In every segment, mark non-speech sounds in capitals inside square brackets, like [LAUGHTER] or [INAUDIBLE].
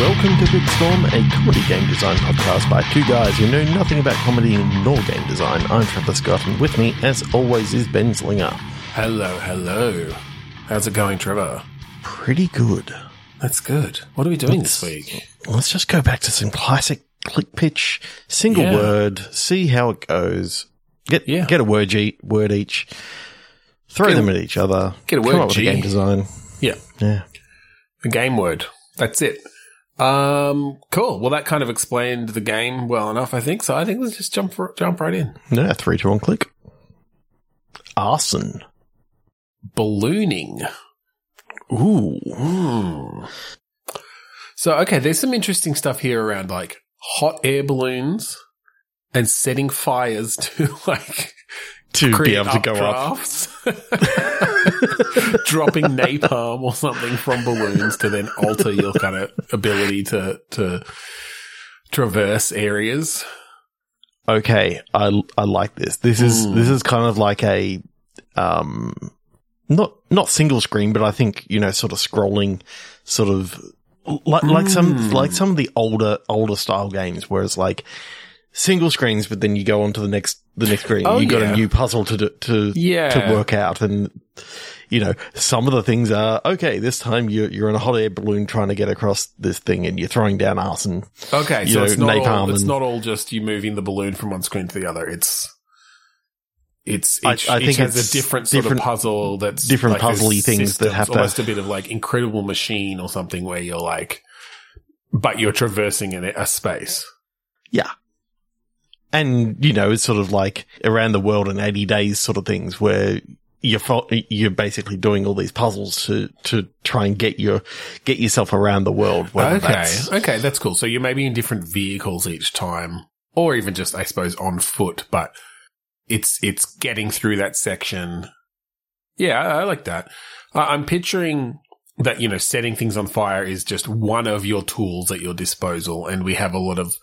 welcome to Big Storm, a comedy game design podcast by two guys who know nothing about comedy nor game design. I'm Trevor Scott, and with me, as always, is Ben Slinger. Hello, hello. How's it going, Trevor? Pretty good. That's good. What are we doing this week? Let's just go back to some classic click pitch, single Yeah. word, see how it goes. Get Yeah. get a word, e- word each, throw Get a- them at each other. get a come word up with G. game design. Yeah, Yeah. the game word. That's it. Um, cool. Well, that kind of explained the game well enough, I think. So I think let's just jump r- jump right in. Yeah, three, two, one, click. Arson. Ballooning. Ooh. Hmm. So okay, there's some interesting stuff here around like hot air balloons and setting fires to [LAUGHS] like To be able to go up. [LAUGHS] [LAUGHS] dropping napalm or something from balloons to then alter your kind of ability to to traverse areas. Okay, I I like this. This is Mm. this is kind of like a um not not single screen, but I think you know sort of scrolling, sort of like like some Mm. like some of the older older style games where it's like single screens, but then you go on to the next the next screen. Oh, you got yeah. a new puzzle to do, to Yeah. to work out, and you know some of the things are okay. This time you're you're in a hot air balloon trying to get across this thing, and you're throwing down arson. Okay, You so know, it's not all, napalm it's and- not all just you moving the balloon from one screen to the other. It's it's I- each, I each think has it's a different sort different- of puzzle that's different like puzzly things that have to- almost a bit of like incredible machine or something where you're like, but you're traversing in a space. Yeah. And, you know, it's sort of like around the world in 80 days sort of things where you're, fo- you're basically doing all these puzzles to, to try and get your, get yourself around the world. Okay, that's- okay, that's cool. So you're maybe in different vehicles each time, or even just, I suppose, on foot. But it's it's getting through that section. Yeah, I, I like that. I'm picturing that you know setting things on fire is just one of your tools at your disposal, and we have a lot of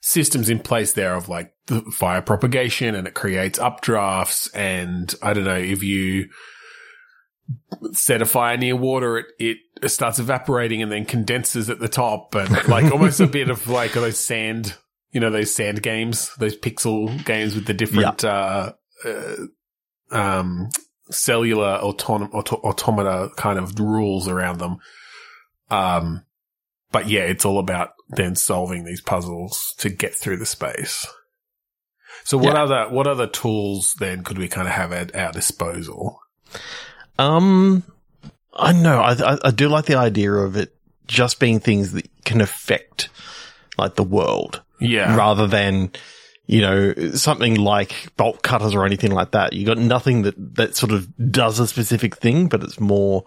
systems in place there of like the fire propagation, and it creates updrafts. And I don't know if you set a fire near water, it, it starts evaporating and then condenses at the top and like almost a bit of like those sand, you know, those sand games, those pixel games with the different, uh, uh, um, cellular autom- auto- automata kind of rules around them. Um, but yeah, it's all about then solving these puzzles to get through the space. So what Yeah. other, what other tools then could we kind of have at our disposal? Um, I know. I, I, I do like the idea of it just being things that can affect like the world. Yeah. rather than you know something like bolt cutters or anything like that. You got nothing that that sort of does a specific thing, but it's more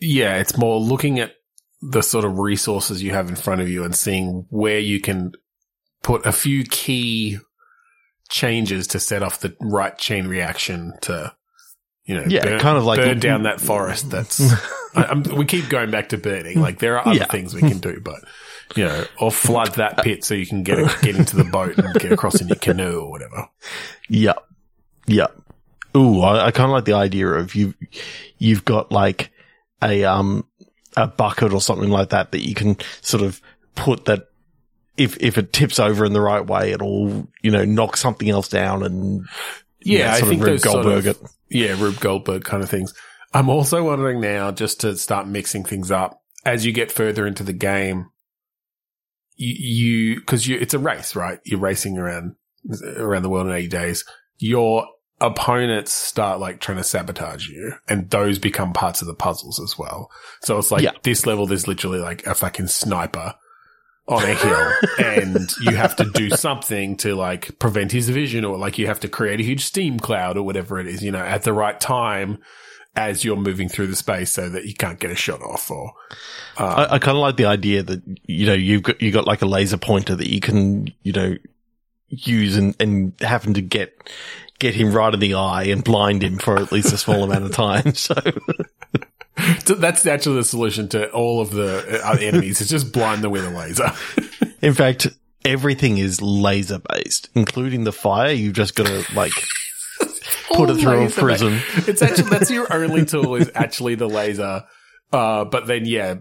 Yeah, it's more looking at the sort of resources you have in front of you and seeing where you can put a few key changes to set off the right chain reaction to, you know, Yeah, burn, kind of like- burn down that forest. That's [LAUGHS] I, I'm, we keep going back to burning. Like there are other Yeah. things we can do, but you know, or flood that pit so you can get get into the boat and get across in your canoe or whatever. Yep. Yep. Ooh, I, I kind of like the idea of you, you've got like a, um, a bucket or something like that that you can sort of put that if, if it tips over in the right way, it'll, you know, knock something else down and, Yeah, I sort think Rube those sort Goldberg of-. Yeah, Rube Goldberg kind of things. I'm also wondering now, just to start mixing things up, as you get further into the game, you, you cause you, it's a race, right? You're racing around, around the world in 80 days. Your opponents start like trying to sabotage you and those become parts of the puzzles as well. So it's like Yeah. this level, there's literally like a fucking sniper on a hill and you have to do something to like prevent his vision or like you have to create a huge steam cloud or whatever it is, you know, at the right time as you're moving through the space so that you can't get a shot off or, uh, I, I kind of like the idea that you know you've got you got like a laser pointer that you can you know use and and happen to get get him right in the eye and blind him for at least a small amount of time. So so that's actually the solution to all of the uh, enemies is just blind them with a laser. in fact, everything is laser based, including the fire. You've just got to like put it through a prism. It's actually that's your only tool is actually the laser. Uh, but then yeah,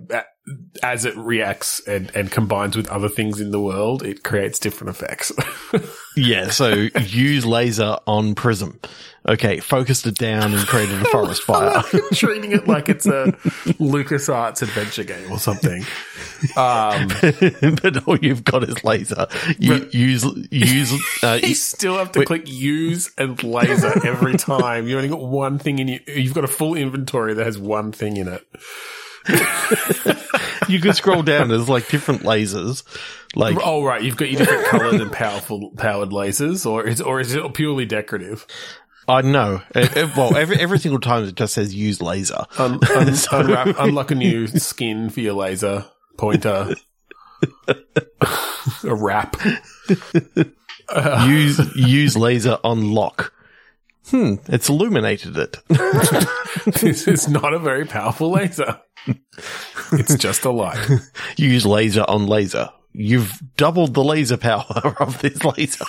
as it reacts and, and combines with other things in the world, it creates different effects. [LAUGHS] Yeah, so use laser on Prism. Okay, focused it down and created a forest [LAUGHS] fire. I'm treating it like it's a LucasArts adventure game or something. Um, [LAUGHS] but all you've got is laser. You use use uh, [LAUGHS] you still have to click use and laser every time. You only got one thing in you. You've got a full inventory that has one thing in it. [LAUGHS] you can scroll down. There's like different lasers. Like Oh right, you've got your different colored and powerful powered lasers, or is or is it purely decorative? I know. Uh, uh, well, every every single time it just says use laser. Un- un- [LAUGHS] unwrap, unlock a new skin for your laser pointer. [LAUGHS] a wrap. Use use laser on lock. Hmm, it's illuminated it. [LAUGHS] This is not a very powerful laser. It's just a light. [LAUGHS] You use laser on laser. You've doubled the laser power [LAUGHS] of this laser.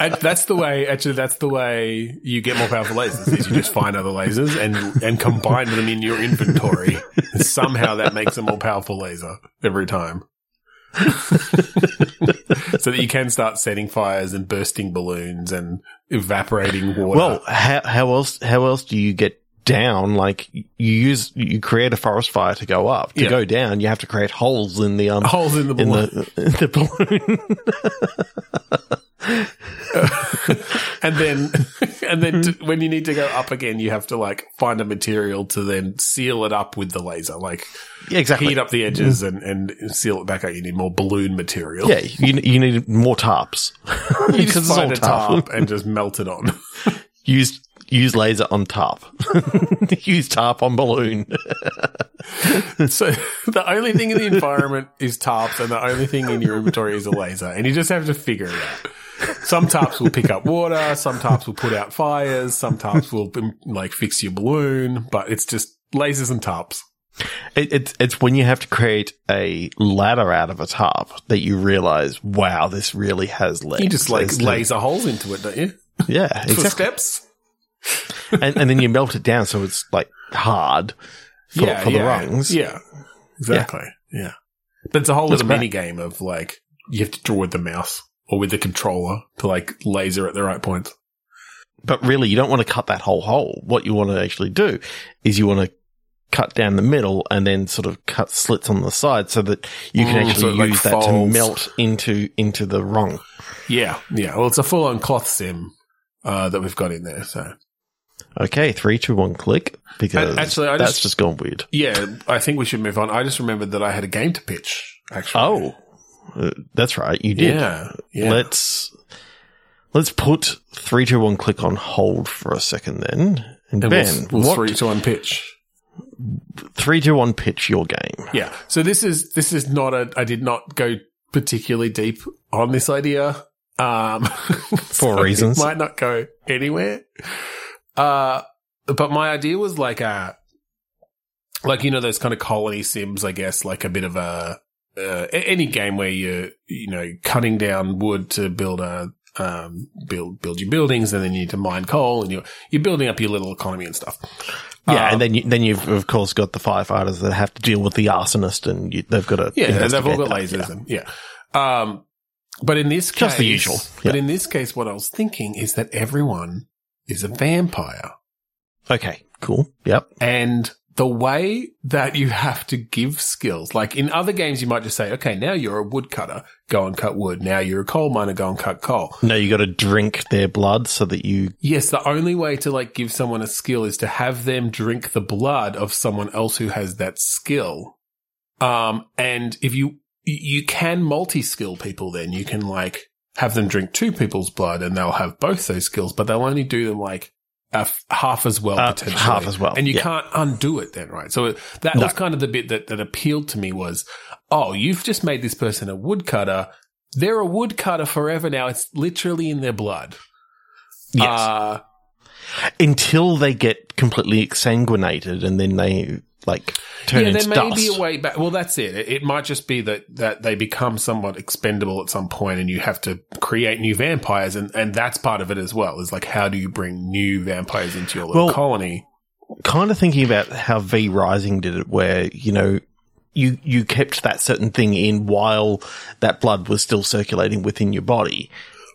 And that's the way. Actually, that's the way you get more powerful lasers. Is you just find other lasers and and combine them in your inventory. And somehow that makes a more powerful laser every time. [LAUGHS] so that you can start setting fires and bursting balloons and evaporating water. Well, how how else how else do you get down? Like you use you create a forest fire to go up. To Yeah. go down, you have to create holes in the um holes in the in the [LAUGHS] in the balloon. [LAUGHS] [LAUGHS] and then and then to, when you need to go up again, you have to like find a material to then seal it up with the laser, like yeah, exactly. heat up the edges and and seal it back out. You need more balloon material. Yeah, you you need more tarps. [LAUGHS] you [LAUGHS] just find a tarp. tarp and just melt it on. Use use laser on tarp. use tarp on balloon. so the only thing in the environment is tarps, and the only thing in your inventory is a laser, and you just have to figure it out. Some tarps will pick up water, some tarps will put out fires, some tarps will um, like fix your balloon, but it's just lasers and tarps. It, it's it's when you have to create a ladder out of a tarp that you realize, wow, this really has legs. You just like There's the- laser holes into it, don't you? yeah, [LAUGHS] For exactly. steps. and, and then you melt it down so it's like hard for, for the rungs. Yeah, exactly. Yeah, but it's a whole That's little mini game of like you have to draw with the mouse or with the controller to like laser at the right points. But really, you don't want to cut that whole hole. What you want to actually do is you want to cut down the middle and then sort of cut slits on the side so that you can Mm, actually so it, like, use that to melt into into the rung. Yeah, yeah. Well, it's a full on cloth sim uh, that we've got in there. So Okay, three, two, one, click. Because actually, I that's just- just gone weird. yeah, I think we should move on. I just remembered that I had a game to pitch. Actually, Oh, uh, that's right. You did. yeah, yeah. Let's let's put three, two, one, click on hold for a second. Then, and, and Ben, we'll, we'll three to one pitch. three, two, one, pitch your game. Yeah. So this is this is not a. I did not go particularly deep on this idea. Um, [LAUGHS] For so reasons. might not go anywhere. Uh, but my idea was like a, like you know those kind of colony sims, I guess, like a bit of a uh, any game where you're, you know cutting down wood to build a um build build your buildings, and then you need to mine coal, and you're you're building up your little economy and stuff. Yeah, Um, and then you, then you've of course got the firefighters that have to deal with the arsonist, and you, they've got to Yeah, they've all got that, lasers yeah. and yeah. Um, but in this case, Just the usual, But in this case, what I was thinking is that everyone is a vampire, Okay, cool. Yep. and the way that you have to give skills, like in other games, you might just say, "Okay, now you're a woodcutter, go and cut wood. Now you're a coal miner, go and cut coal." No, you got to drink their blood so that you. Yes, the only way to like give someone a skill is to have them drink the blood of someone else who has that skill. Um, and if you, you can multi-skill people then you can like have them drink two people's blood and they'll have both those skills, but they'll only do them like f- half as well Uh, potentially. half as well, And you yeah. can't undo it then, right? So that No. was kind of the bit that, that appealed to me was, oh, you've just made this person a woodcutter. They're a woodcutter forever now. It's literally in their blood. Yes. Uh, Until they get completely exsanguinated and then they like turn yeah, into there may dust. be a way back. Well, that's it. it. It might just be that that they become somewhat expendable at some point, and you have to create new vampires, and and that's part of it as well. Is like how do you bring new vampires into your little Well- colony? kind of thinking about how V Rising did it, where you know you you kept that certain thing in while that blood was still circulating within your body.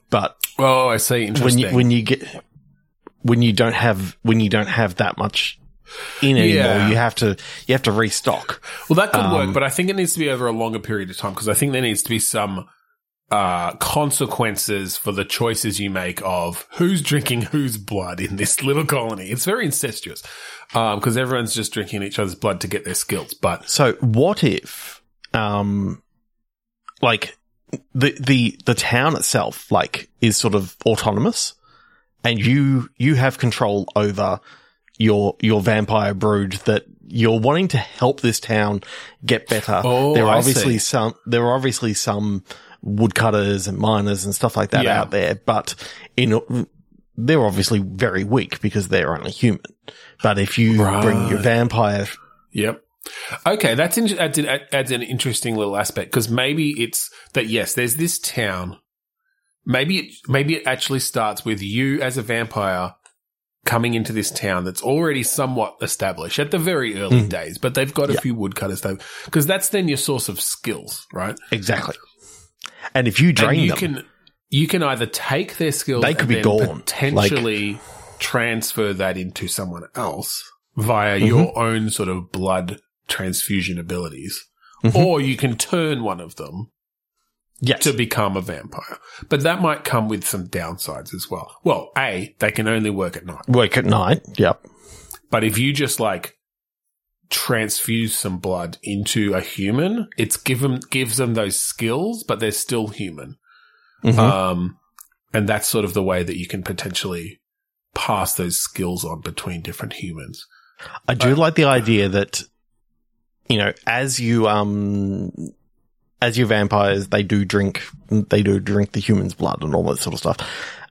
But Oh, I see. when you when you get when you don't have when you don't have that much in anymore, Yeah. you have to you have to restock. Well, that could Um, work, but I think it needs to be over a longer period of time because I think there needs to be some uh, consequences for the choices you make of who's drinking whose blood in this little colony. It's very incestuous because everyone's just drinking each other's blood to get their skills. But So what if, um, like the the the town itself, like, is sort of autonomous, and you you have control over your your vampire brood that you're wanting to help this town get better. Oh, there are I obviously see. some there are obviously some woodcutters and miners and stuff like that Yeah. out there, but in they're obviously very weak because they're only human. But if you bring your Right. vampire Yep. Okay, that's in, adds, an, adds an interesting little aspect because maybe it's that yes, there's this town. Maybe it, maybe it actually starts with you as a vampire coming into this town that's already somewhat established at the very early Mm. days, but they've got a few woodcutters though, because that's then your source of skills, right? Exactly. And if you drain you them, can you can either take their skills, They could and be gone. potentially transfer that into someone else via Mm-hmm. your own sort of blood transfusion abilities, Mhm. or you can turn one of them yes, to become a vampire. But that might come with some downsides as well. Well, a they can only work at night, work at night. Yep. but if you just like transfuse some blood into a human, it's give them gives them those skills, but they're still human. Mhm. Um, and that's sort of the way that you can potentially pass those skills on between different humans. I do like the idea that you know, as you um, as your vampires, they do drink, they do drink the human's blood and all that sort of stuff.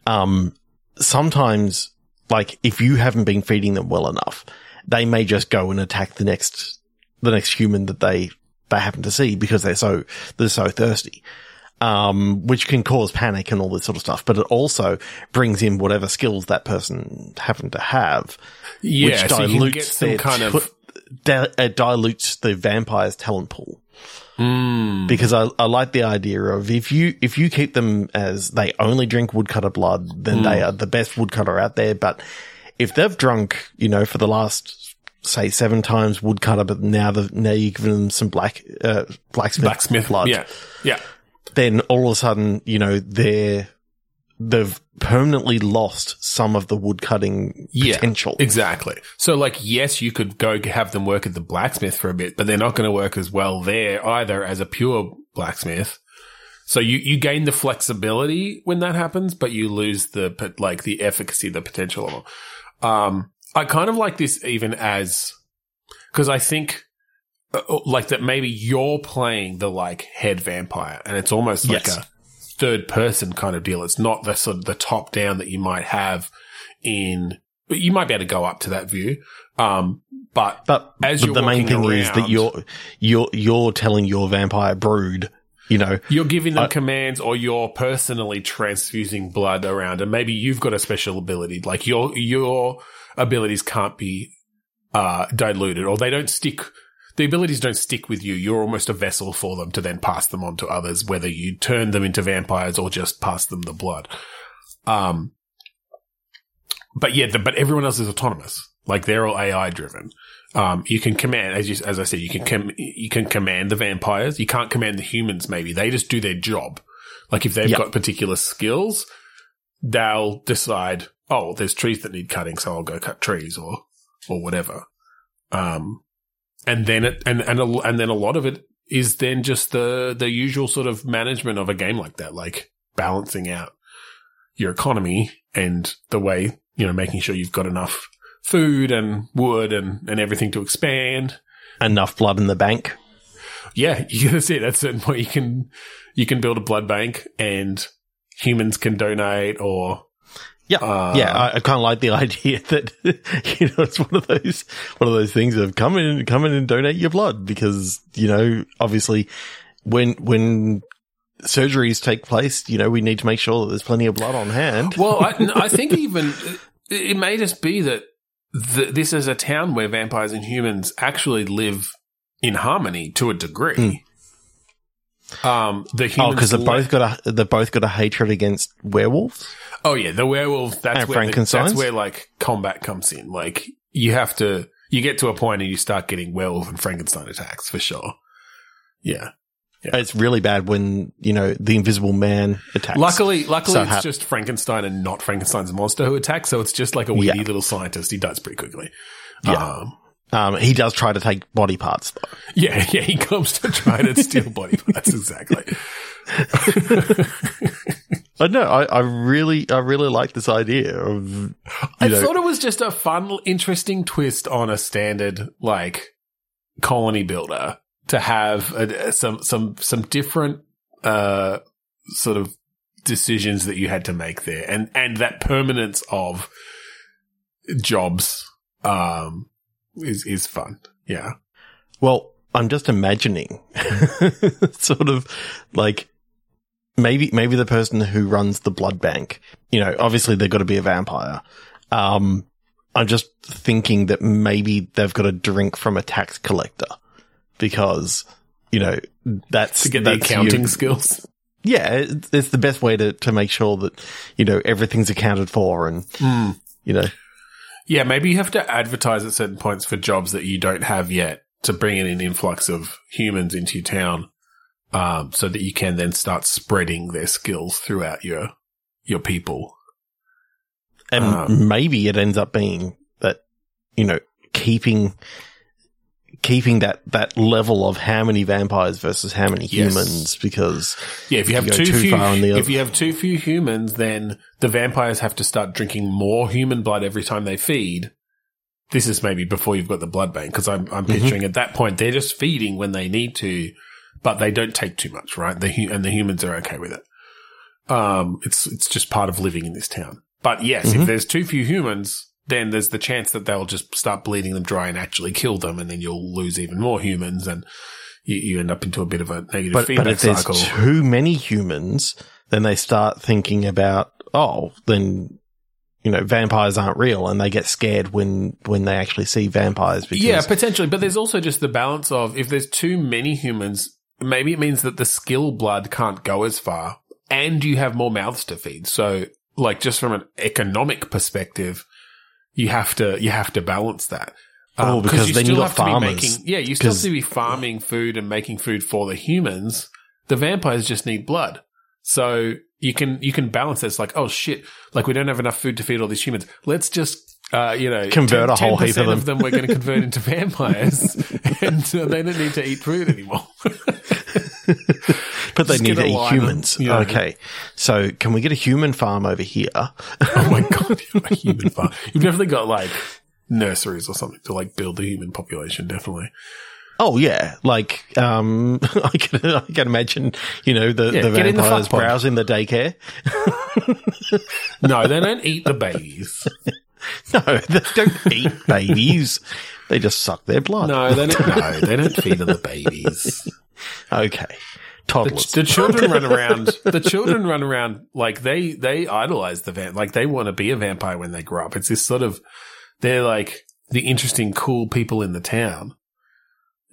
Um, sometimes, like if you haven't been feeding them well enough, they may just go and attack the next the next human that they they happen to see because they're so they're so thirsty. Um, which can cause panic and all this sort of stuff, but it also brings in whatever skills that person happened to have, Yeah, which so you can dilutes get some their kind of di- it dilutes the vampire's talent pool mm, because I, I like the idea of if you if you keep them as they only drink woodcutter blood, then they are the best woodcutter out there. But if they've drunk, you know, for the last say seven times woodcutter, but now the now you're giving them some black uh, blacksmith, blacksmith blood, Yeah, yeah, then all of a sudden, you know, they're they've permanently lost some of the woodcutting Yeah, potential. exactly. So, like, yes, you could go have them work at the blacksmith for a bit, but they're not going to work as well there either as a pure blacksmith. So you, you gain the flexibility when that happens, but you lose the, like, the efficacy, the potential. Um, I kind of like this even as, cause I think, uh, like that maybe you're playing the, like, head vampire and it's almost like a third person kind of deal. It's not the sort of the top down that you might have in, you might be able to go up to that view. Um, but But As the, you're the main thing is that you're you're you're telling your vampire brood, you know, You're giving them I- commands or you're personally transfusing blood around and maybe you've got a special ability. Like your your abilities can't be uh diluted or they don't stick the abilities don't stick with you. You're almost a vessel for them to then pass them on to others, whether you turn them into vampires or just pass them the blood. Um but yeah, the, but everyone else is autonomous. Like they're all AI driven. Um, you can command, as you, as I said, you can com- you can command the vampires. You can't command the humans. Maybe they just do their job. Like if they've Yep. got particular skills, they'll decide, oh, there's trees that need cutting, so I'll go cut trees or or whatever. Um, and then it and and a, and then a lot of it is then just the the usual sort of management of a game like that, like balancing out your economy and the way you know making sure you've got enough food and wood and and everything to expand. enough blood in the bank. Yeah, you [LAUGHS] that's it. That's certain point you can you can build a blood bank and humans can donate or Yeah, Uh, yeah. I, I kind of like the [LAUGHS] idea that [LAUGHS] you know it's one of those one of those things of come in, come in and donate your blood because you know obviously when when surgeries take place, you know we need to make sure that there's plenty of blood on hand. Well, I, [LAUGHS] I think even it, may just be that th- this is a town where vampires and humans actually live in harmony to a degree. Um, the humans Oh, because they've both got a they've both got a hatred against werewolves. Oh yeah, the werewolf. That's And where the, that's where like combat comes in. Like you have to, you get to a point and you start getting werewolf and Frankenstein attacks for sure. Yeah. It's really bad when you know the Invisible Man attacks. Luckily, luckily, So it's ha- just Frankenstein and not Frankenstein's monster who attacks. So it's just like a weedy Yeah. little scientist. He dies pretty quickly. Yeah. Um, um, he does try to take body parts. Though. yeah, [LAUGHS] yeah. He comes to try to steal body parts. Exactly. I know. I, I really, I really like this idea of. I know, thought it was just a fun, interesting twist on a standard like colony builder to have a, some some some different uh sort of decisions that you had to make there, and and that permanence of jobs um is is fun. Yeah. Well, I'm just imagining, [LAUGHS] sort of like maybe maybe the person who runs the blood bank. You know, obviously they've got to be a vampire. Um, I'm just thinking that maybe they've got to drink from a tax collector because you know that's To get the accounting your- skills. yeah, it's, it's the best way to to make sure that you know everything's accounted for and you know Yeah, maybe you have to advertise at certain points for jobs that you don't have yet to bring in an influx of humans into your town, um, so that you can then start spreading their skills throughout your your people. And Um, maybe it ends up being that, you know, keeping, keeping that, that level of how many vampires versus how many Yes. humans because, Yeah, if you have you too, too few, the if you have too few humans, then the vampires have to start drinking more human blood every time they feed. This is maybe before you've got the blood bank because I'm I'm Mm-hmm. picturing at that point they're just feeding when they need to, but they don't take too much, right? The hu- and the humans are okay with it. Um, it's it's just part of living in this town. But yes, Mhm. if there's too few humans, then there's the chance that they'll just start bleeding them dry and actually kill them, and then you'll lose even more humans, and you, you end up into a bit of a negative but, feedback but if there's too many humans, then they start thinking about, oh, then, you know, vampires aren't real and they get scared when, when they actually see vampires because, Yeah, potentially. But there's also just the balance of if there's too many humans, maybe it means that the skill blood can't go as far and you have more mouths to feed. So like just from an economic perspective, you have to, you have to balance that. Oh, Um, because then you got to be farmers. making, yeah, you still have to be farming food and making food for the humans. The vampires just need blood. So you can, you can balance this like, oh shit, like we don't have enough food to feed all these humans. Let's just, uh, you know, Convert a whole heap of 10% of them we're going to convert into [LAUGHS] vampires [LAUGHS] and uh, they don't need to eat food anymore. [LAUGHS] [LAUGHS] but they Just need to eat humans. yeah. Okay. So can we get a human farm over here? [LAUGHS] oh my God, [LAUGHS] a human farm. You've definitely got like nurseries or something to like build the human population, definitely. Oh yeah, like um, I can I can imagine you know the Yeah, the the vampires pod. browsing the daycare. No, they don't eat the babies. No, they don't eat babies; they just suck their blood. No, they don't, no, they don't feed on the babies. Okay, The, toddlers. the children run around. [LAUGHS] The children run around like they they idolize the vamp. Like they want to be a vampire when they grow up. It's this sort of they're like the interesting, cool people in the town.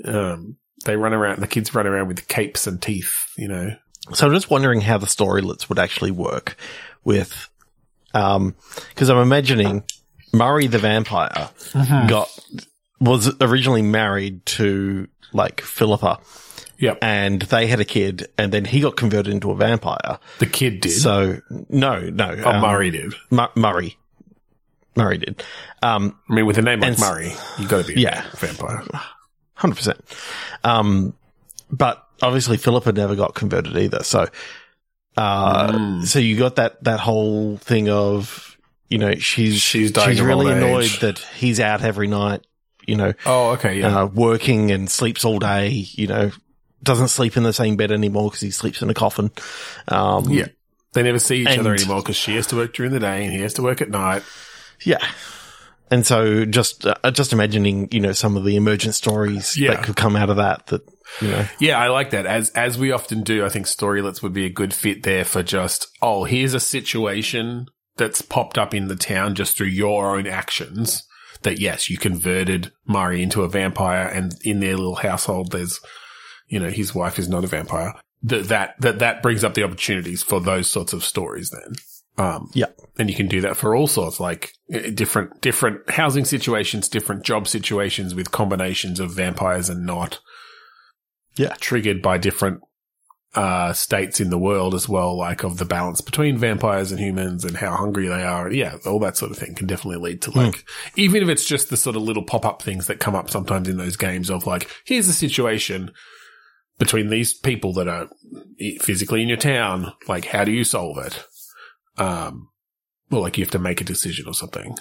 Um, they run around. The kids run around with capes and teeth. You know. so I'm just wondering how the storylets would actually work with, um, because I'm imagining Murray the vampire Mm-hmm. got was originally married to like Philippa. Yep. And they had a kid, and then he got converted into a vampire. The kid did. So no, no, oh, um, Murray did. Mu- Murray. Murray did. Um, I mean, with a name like Murray, you got to be a Yeah. vampire. hundred percent. Um, but obviously Philippa never got converted either. So, uh, Mm. so you got that, that whole thing of, you know, she's, She's she's really annoyed age. that he's out every night, you know, Oh, okay, yeah. uh, working and sleeps all day, you know, doesn't sleep in the same bed anymore because he sleeps in a coffin. Um, yeah. They never see each other anymore because she has to work during the day and he has to work at night. Yeah. And so just, uh, just imagining, you know, some of the emergent stories Yeah. that could come out of that, that, you know, Yeah, I like that. As as we often do, I think storylets would be a good fit there for just, oh, here's a situation that's popped up in the town just through your own actions that yes, you converted Murray into a vampire and in their little household, there's, you know, his wife is not a vampire. That, that, that, that brings up the opportunities for those sorts of stories then. Um, Yeah. and you can do that for all sorts, like eh, different, different housing situations, different job situations with combinations of vampires and not. Yeah. Triggered by different, uh, states in the world as well, like of the balance between vampires and humans and how hungry they are. Yeah. All that sort of thing can definitely lead to like, even if it's just the sort of little pop up things that come up sometimes in those games of like, here's a situation between these people that are physically in your town. Like, how do you solve it? Um, well, like you have to make a decision or something.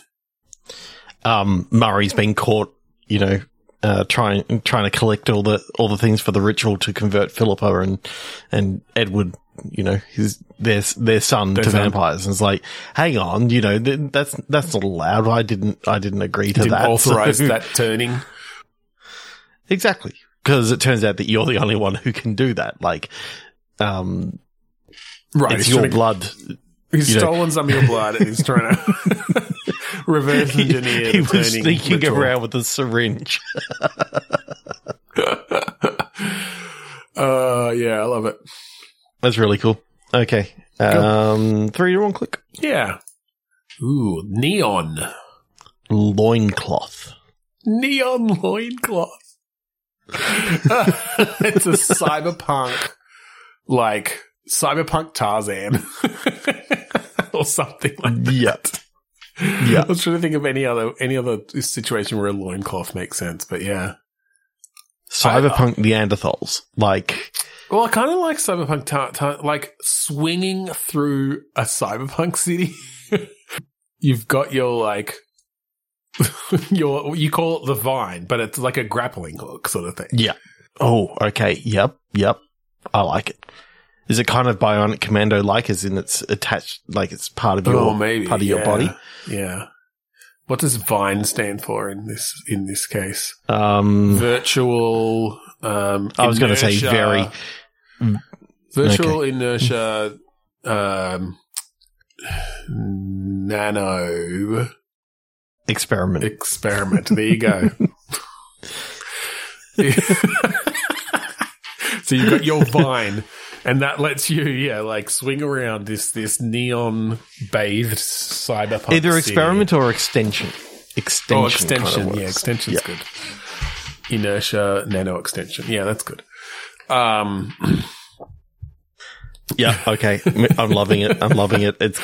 Um, Murray's been caught, you know, uh, trying trying to collect all the all the things for the ritual to convert Philippa and and Edward, you know, his their their son Their to son. vampires. And it's like, hang on, you know, th- that's that's not allowed. I didn't I didn't agree to Didn't that. [LAUGHS] authorize So- that turning. exactly because it turns out that you're the only one who can do that. Like, um, Right. it's your to- blood. He's you know. stolen some of your blood and he's trying to [LAUGHS] reverse engineer he the was sneaking ritual. around with a syringe. [LAUGHS] [LAUGHS] Uh, yeah, I love it. That's really cool. Okay, um, three to one click. Yeah. Ooh, neon. Loincloth. Neon loincloth. [LAUGHS] it's a cyberpunk, like, cyberpunk Tarzan. [LAUGHS] or something like that. Yep. Yeah. I was trying to think of any other any other situation where a loincloth makes sense, but yeah. Cyberpunk Neanderthals. Like, Well, I kind of like cyberpunk, ta- ta- like swinging through a cyberpunk city. [LAUGHS] You've got your like [LAUGHS] your you call it the vine, but it's like a grappling hook sort of thing. yeah. Oh, okay. Yep. Yep. I like it. Is it kind of bionic commando like as in it's attached, like it's part of your, oh, maybe part of your body? Yeah. What does vine stand for in this in this case? Um, Virtual. Um, I was going to say very, virtual inertia. Um, nano experiment. experiment. There you go. [LAUGHS] so you've got your vine, and that lets you, yeah, like swing around this this neon bathed cyberpunk. Either experiment or extension. Extension. Oh, extension. kind of yeah, extension's Yeah. good. Inertia nano extension. Yeah, that's good. Um, [CLEARS THROAT] Yeah. Okay. I'm loving it. I'm loving it. It's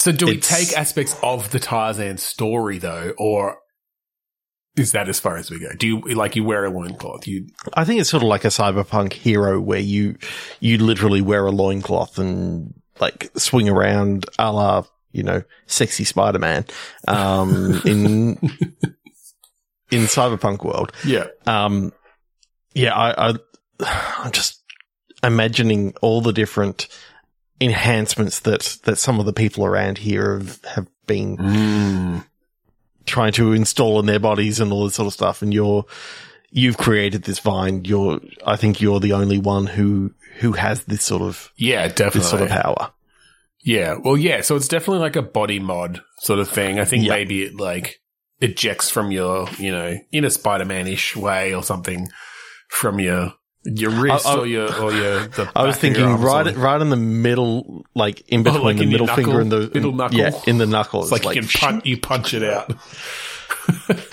so do we It's- take aspects of the Tarzan story though, or is that as far as we go? Do you like you wear a loincloth? You I think it's sort of like a cyberpunk hero where you you literally wear a loincloth and like swing around a la, you know, sexy Spider Man um in [LAUGHS] in cyberpunk world. yeah. Um yeah, I, I I'm just imagining all the different enhancements that that some of the people around here have, have been Mm. trying to install in their bodies and all this sort of stuff. And you're, you've created this vine. You're, I think you're the only one who, who has this sort of, Yeah, definitely. this sort of power. Yeah. Well, yeah. So it's definitely like a body mod sort of thing. I think Yeah. maybe it like ejects from your, you know, in a Spider-Man ish way or something from your, your wrist I- I- or your, or your, the I was your thinking arm or right, right in the middle, like in Oh, between like the in middle finger knuckle? and the Middle knuckle? Yeah, in the knuckle. It's like, you can punch, you punch it out.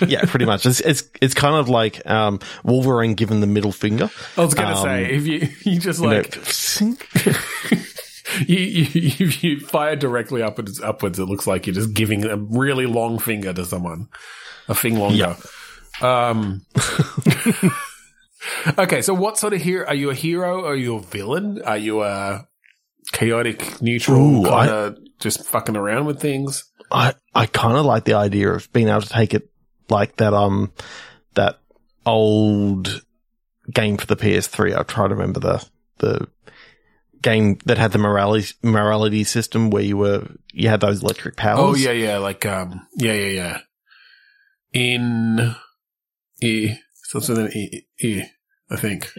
[LAUGHS] yeah, pretty much. It's, it's, it's kind of like, um, Wolverine given the middle finger. I was going to Um, say, if you, you just You know, like, [LAUGHS] you, you, you, you fire directly upwards, upwards, it looks like you're just giving a really long finger to someone. A thing longer. Um, [LAUGHS] okay, so what sort of hero? Are you a hero? Are you a villain? Are you a chaotic, neutral, kind of just fucking around with things? I, I kind of like the idea of being able to take it like that, um, that old game for the PS3. I'll try to remember the, the game that had the morality, morality system where you were, you had those electric powers. Oh yeah, yeah, like um, yeah, yeah, yeah. In E, so it's an E, E, I think,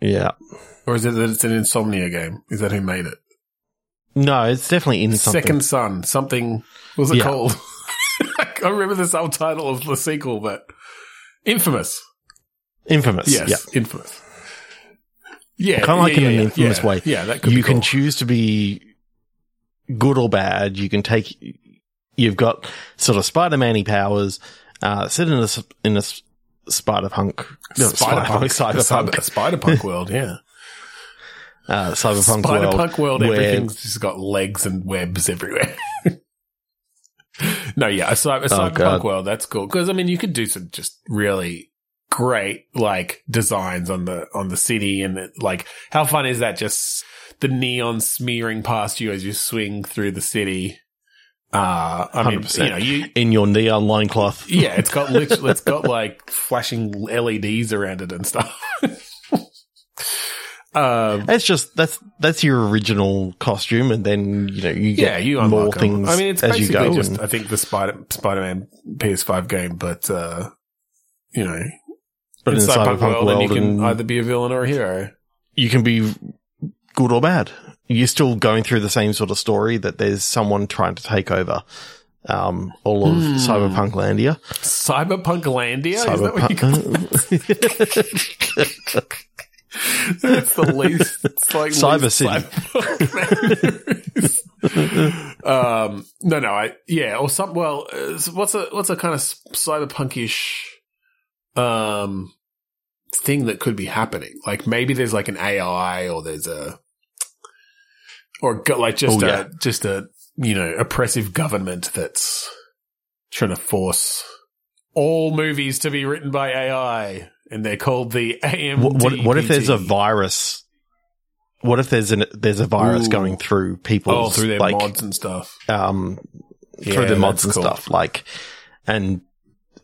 Yeah. or is it that it's an Insomniac game? Is that who made it? No, it's definitely in something. Second Son, something. Was it Yeah. called? [LAUGHS] I remember the subtitle of the sequel, but Infamous. Infamous. Yes, Yeah. Infamous. Yeah, Kind of like yeah, in an infamous yeah. way. Yeah, that could you be can choose to be good or bad. You can take. You've got sort of Spider-Man-y powers. Uh, sit in a in a Spider-Punk, no, Spider-Punk, Cyberpunk, Spider-Punk world, yeah. [LAUGHS] uh, Cyberpunk world. Spider-Punk world, where- everything's just got legs and webs everywhere. [LAUGHS] no, yeah, a, cy- a Cyberpunk God. world, that's cool. Because, I mean, you could do some just really great, like, designs on the, on the city and, like, how fun is that just the neon smearing past you as you swing through the city? Uh, I 100%. you know, you, in your neon loincloth. [LAUGHS] yeah, it's got literally, it's got like flashing LEDs around it and stuff. [LAUGHS] um, That's just that's that's your original costume, and then you know you get yeah, you more things I mean, it's as you basically go. just and I think the Spider Spider-Man PS5 game, but uh, you know, but in in the Cyberpunk, world, then you can either be a villain or a hero. you can be good or bad. You're still going through the same sort of story that there's someone trying to take over um, all of Hmm. Cyberpunk Landia. Cyberpunk Landia, is that what you call [LAUGHS] the least. It's like Cyber least City. [LAUGHS] um, no, no, I yeah, or some. Well, uh, what's a what's a kind of cyberpunkish um thing that could be happening? Like maybe there's like an AI, or there's a or go, like just Oh, a yeah. just a you know oppressive government that's trying to force all movies to be written by AI, and they're called the AMD. what, what, what if there's a virus? What if there's an there's a virus Ooh. going through people? oh through their like mods and stuff? um Yeah, through the mods and cool. stuff like and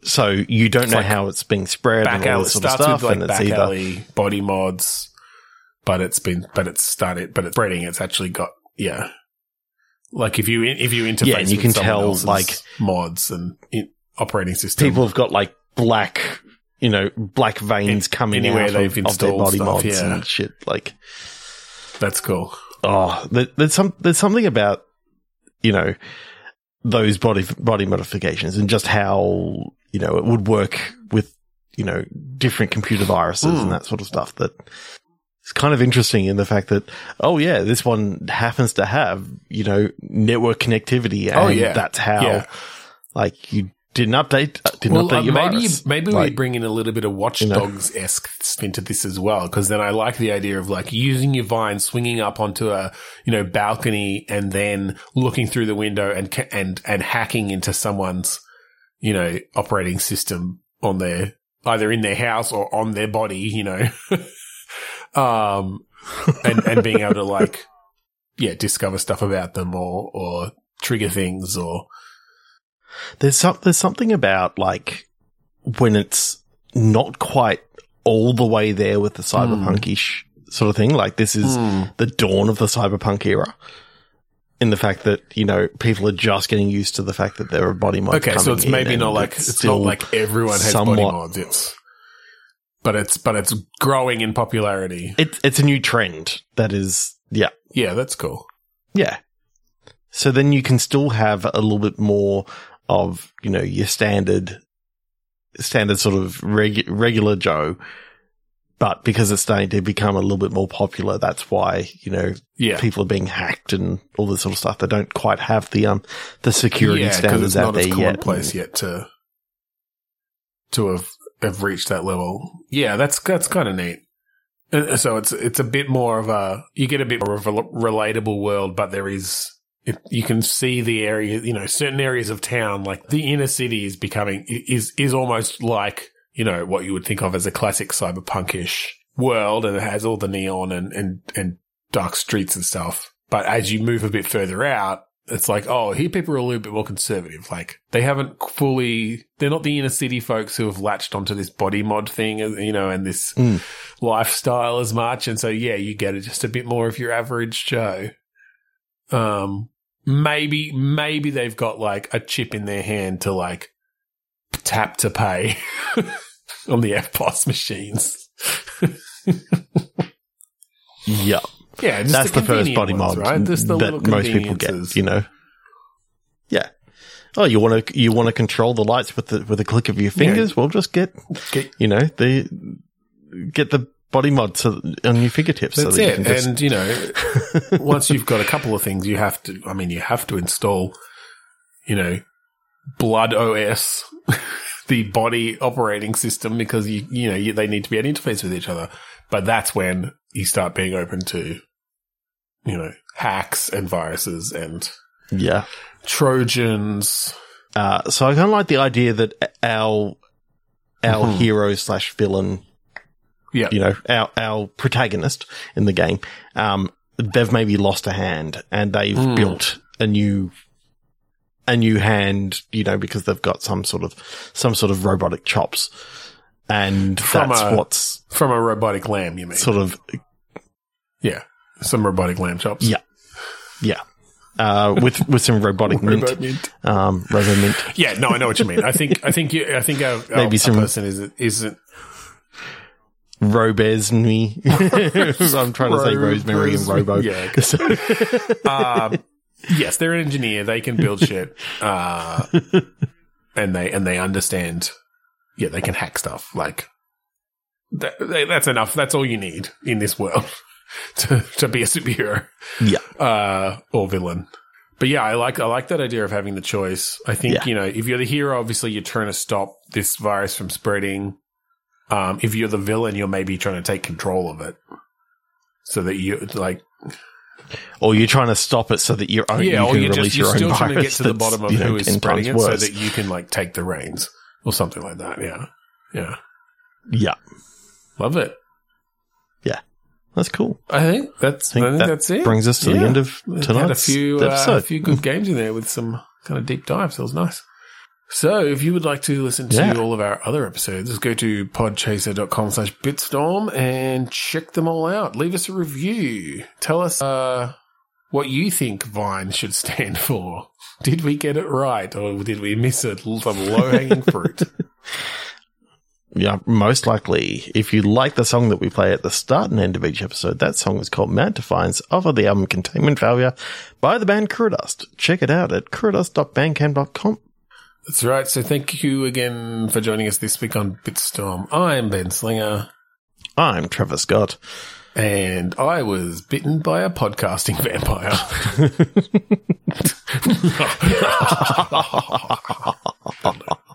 so you don't It's know like how it's being spread Back and all alley this sort of starts stuff with like and it's back either alley body mods, but it's been but it's started but it's spreading. It's actually got yeah. Like if you if you interface, Yeah, and you with can tell, like- mods and in, operating system. people have got like black you know black veins coming anywhere out they've of, of their installed body stuff, mods yeah. and shit like that's cool. oh there, there's some there's something about you know those body body modifications and just how you know it would work with you know different computer viruses Hmm. and that sort of stuff that it's kind of interesting in the fact that oh yeah this one happens to have you know network connectivity and Oh, yeah. that's how Yeah. like you didn't update uh, didn't Well, update uh, maybe virus. maybe we bring in a little bit of Watch you know. Esque spin to this as well, because then I like the idea of like using your vine, swinging up onto a you know balcony, and then looking through the window and and and hacking into someone's you know operating system on their either in their house or on their body, you know, [LAUGHS] um, and and being able to like yeah discover stuff about them or or trigger things or There's some, there's something about like when it's not quite all the way there with the cyberpunkish hmm. sort of thing. Like this is hmm. the dawn of the cyberpunk era. In the fact that you know people are just getting used to the fact that there are body mods. Okay, so it's maybe not like it's, not like everyone has body mods. It's but it's but it's growing in popularity. it's it's a new trend that is yeah Yeah, that's cool. yeah. So then you can still have a little bit more of you know your standard standard sort of regu- regular Joe, but because it's starting to become a little bit more popular, that's why you know Yeah, people are being hacked and all this sort of stuff. They don't quite have the um the security yeah, standards out there yet. commonplace yet to to have have reached that level. Yeah, that's that's kind of neat. Uh, So it's it's a bit more of a you get a bit more of a relatable world, but there is you can see the area, you know, certain areas of town, like the inner city is becoming is is almost like you know what you would think of as a classic cyberpunkish world, and it has all the neon and and and dark streets and stuff. But as you move a bit further out, it's like, oh, here people are a little bit more conservative. Like they haven't fully, they're not the inner city folks who have latched onto this body mod thing, uh, you know, and this Mm. lifestyle as much. And so, yeah, you get it just a bit more of your average Joe. Um, maybe, maybe they've got like a chip in their hand to like tap to pay [LAUGHS] on the EFTPOS machines. [LAUGHS] Yeah, Yeah, just that's the, first body ones, mod right? The that most people get. You know, yeah. Oh, you want to you want to control the lights with the with a click of your fingers? Well, just get Get- you know the get the body mod so, on your fingertips. so That's that it. just- And you know, [LAUGHS] once you've got a couple of things, you have to. I mean, you have to install, you know, Blood OS, [LAUGHS] the body operating system, because you you know you, they need to be at interface with each other. But that's when you start being open to, you know, hacks and viruses and yeah. Trojans. Uh, so I kind of like the idea that our our Mhm. hero slash villain, Yeah, you know, our our protagonist in the game, um, they've maybe lost a hand and they've Mm. built a new a new hand, you know, because they've got some sort of some sort of robotic chops, and From that's a- what's from a robotic lamb. You mean? sort of yeah, some robotic lamb chops. Yeah. yeah. Uh, with with some robotic [LAUGHS] mint, Robo mint. um, robo mint. Yeah, no, I know what you mean. I think, I think, you, I think our, our Maybe some- person is isn't Robesme. [LAUGHS] [LAUGHS] I'm trying to say rosemary and robo. Yeah. [LAUGHS] um, yes, they're an engineer. They can build shit, uh, and they and they understand. Yeah, they can hack stuff. Like that, that's enough. That's all you need in this world to to be a superhero yeah. uh, or villain. But yeah, I like I like that idea of having the choice. I think Yeah. you know if you're the hero, obviously you're trying to stop this virus from spreading. Um, if you're the villain, you're maybe trying to take control of it, so that you like Or you're trying to stop it so that you're own, yeah, you or you're release just you're your still trying to get to the bottom of you know, who is 10 spreading it, so that you can like take the reins or something like that. Yeah, yeah, yeah, love it. Yeah, that's cool. I think that's I I think, think that that's it. brings us to the end of tonight's had a few uh, a few good games in there with some kind of deep dives. That was nice. So if you would like to listen to Yeah. all of our other episodes, just go to podchaser.com slash bitstorm and check them all out. Leave us a review. Tell us uh, what you think Vine should stand [LAUGHS] for. Did we get it right or did we miss it? Some low hanging [LAUGHS] fruit. Yeah, most likely. If you like the song that we play at the start and end of each episode, that song is called Mad Defiance off of the album Containment Failure by the band Kuradust. Check it out at kuradust.bandcamp.com. That's right. So thank you again for joining us this week on Bitstorm. I'm Ben Slinger. I'm Trevor Scott. and I was bitten by a podcasting vampire. [LAUGHS] [LAUGHS] [LAUGHS]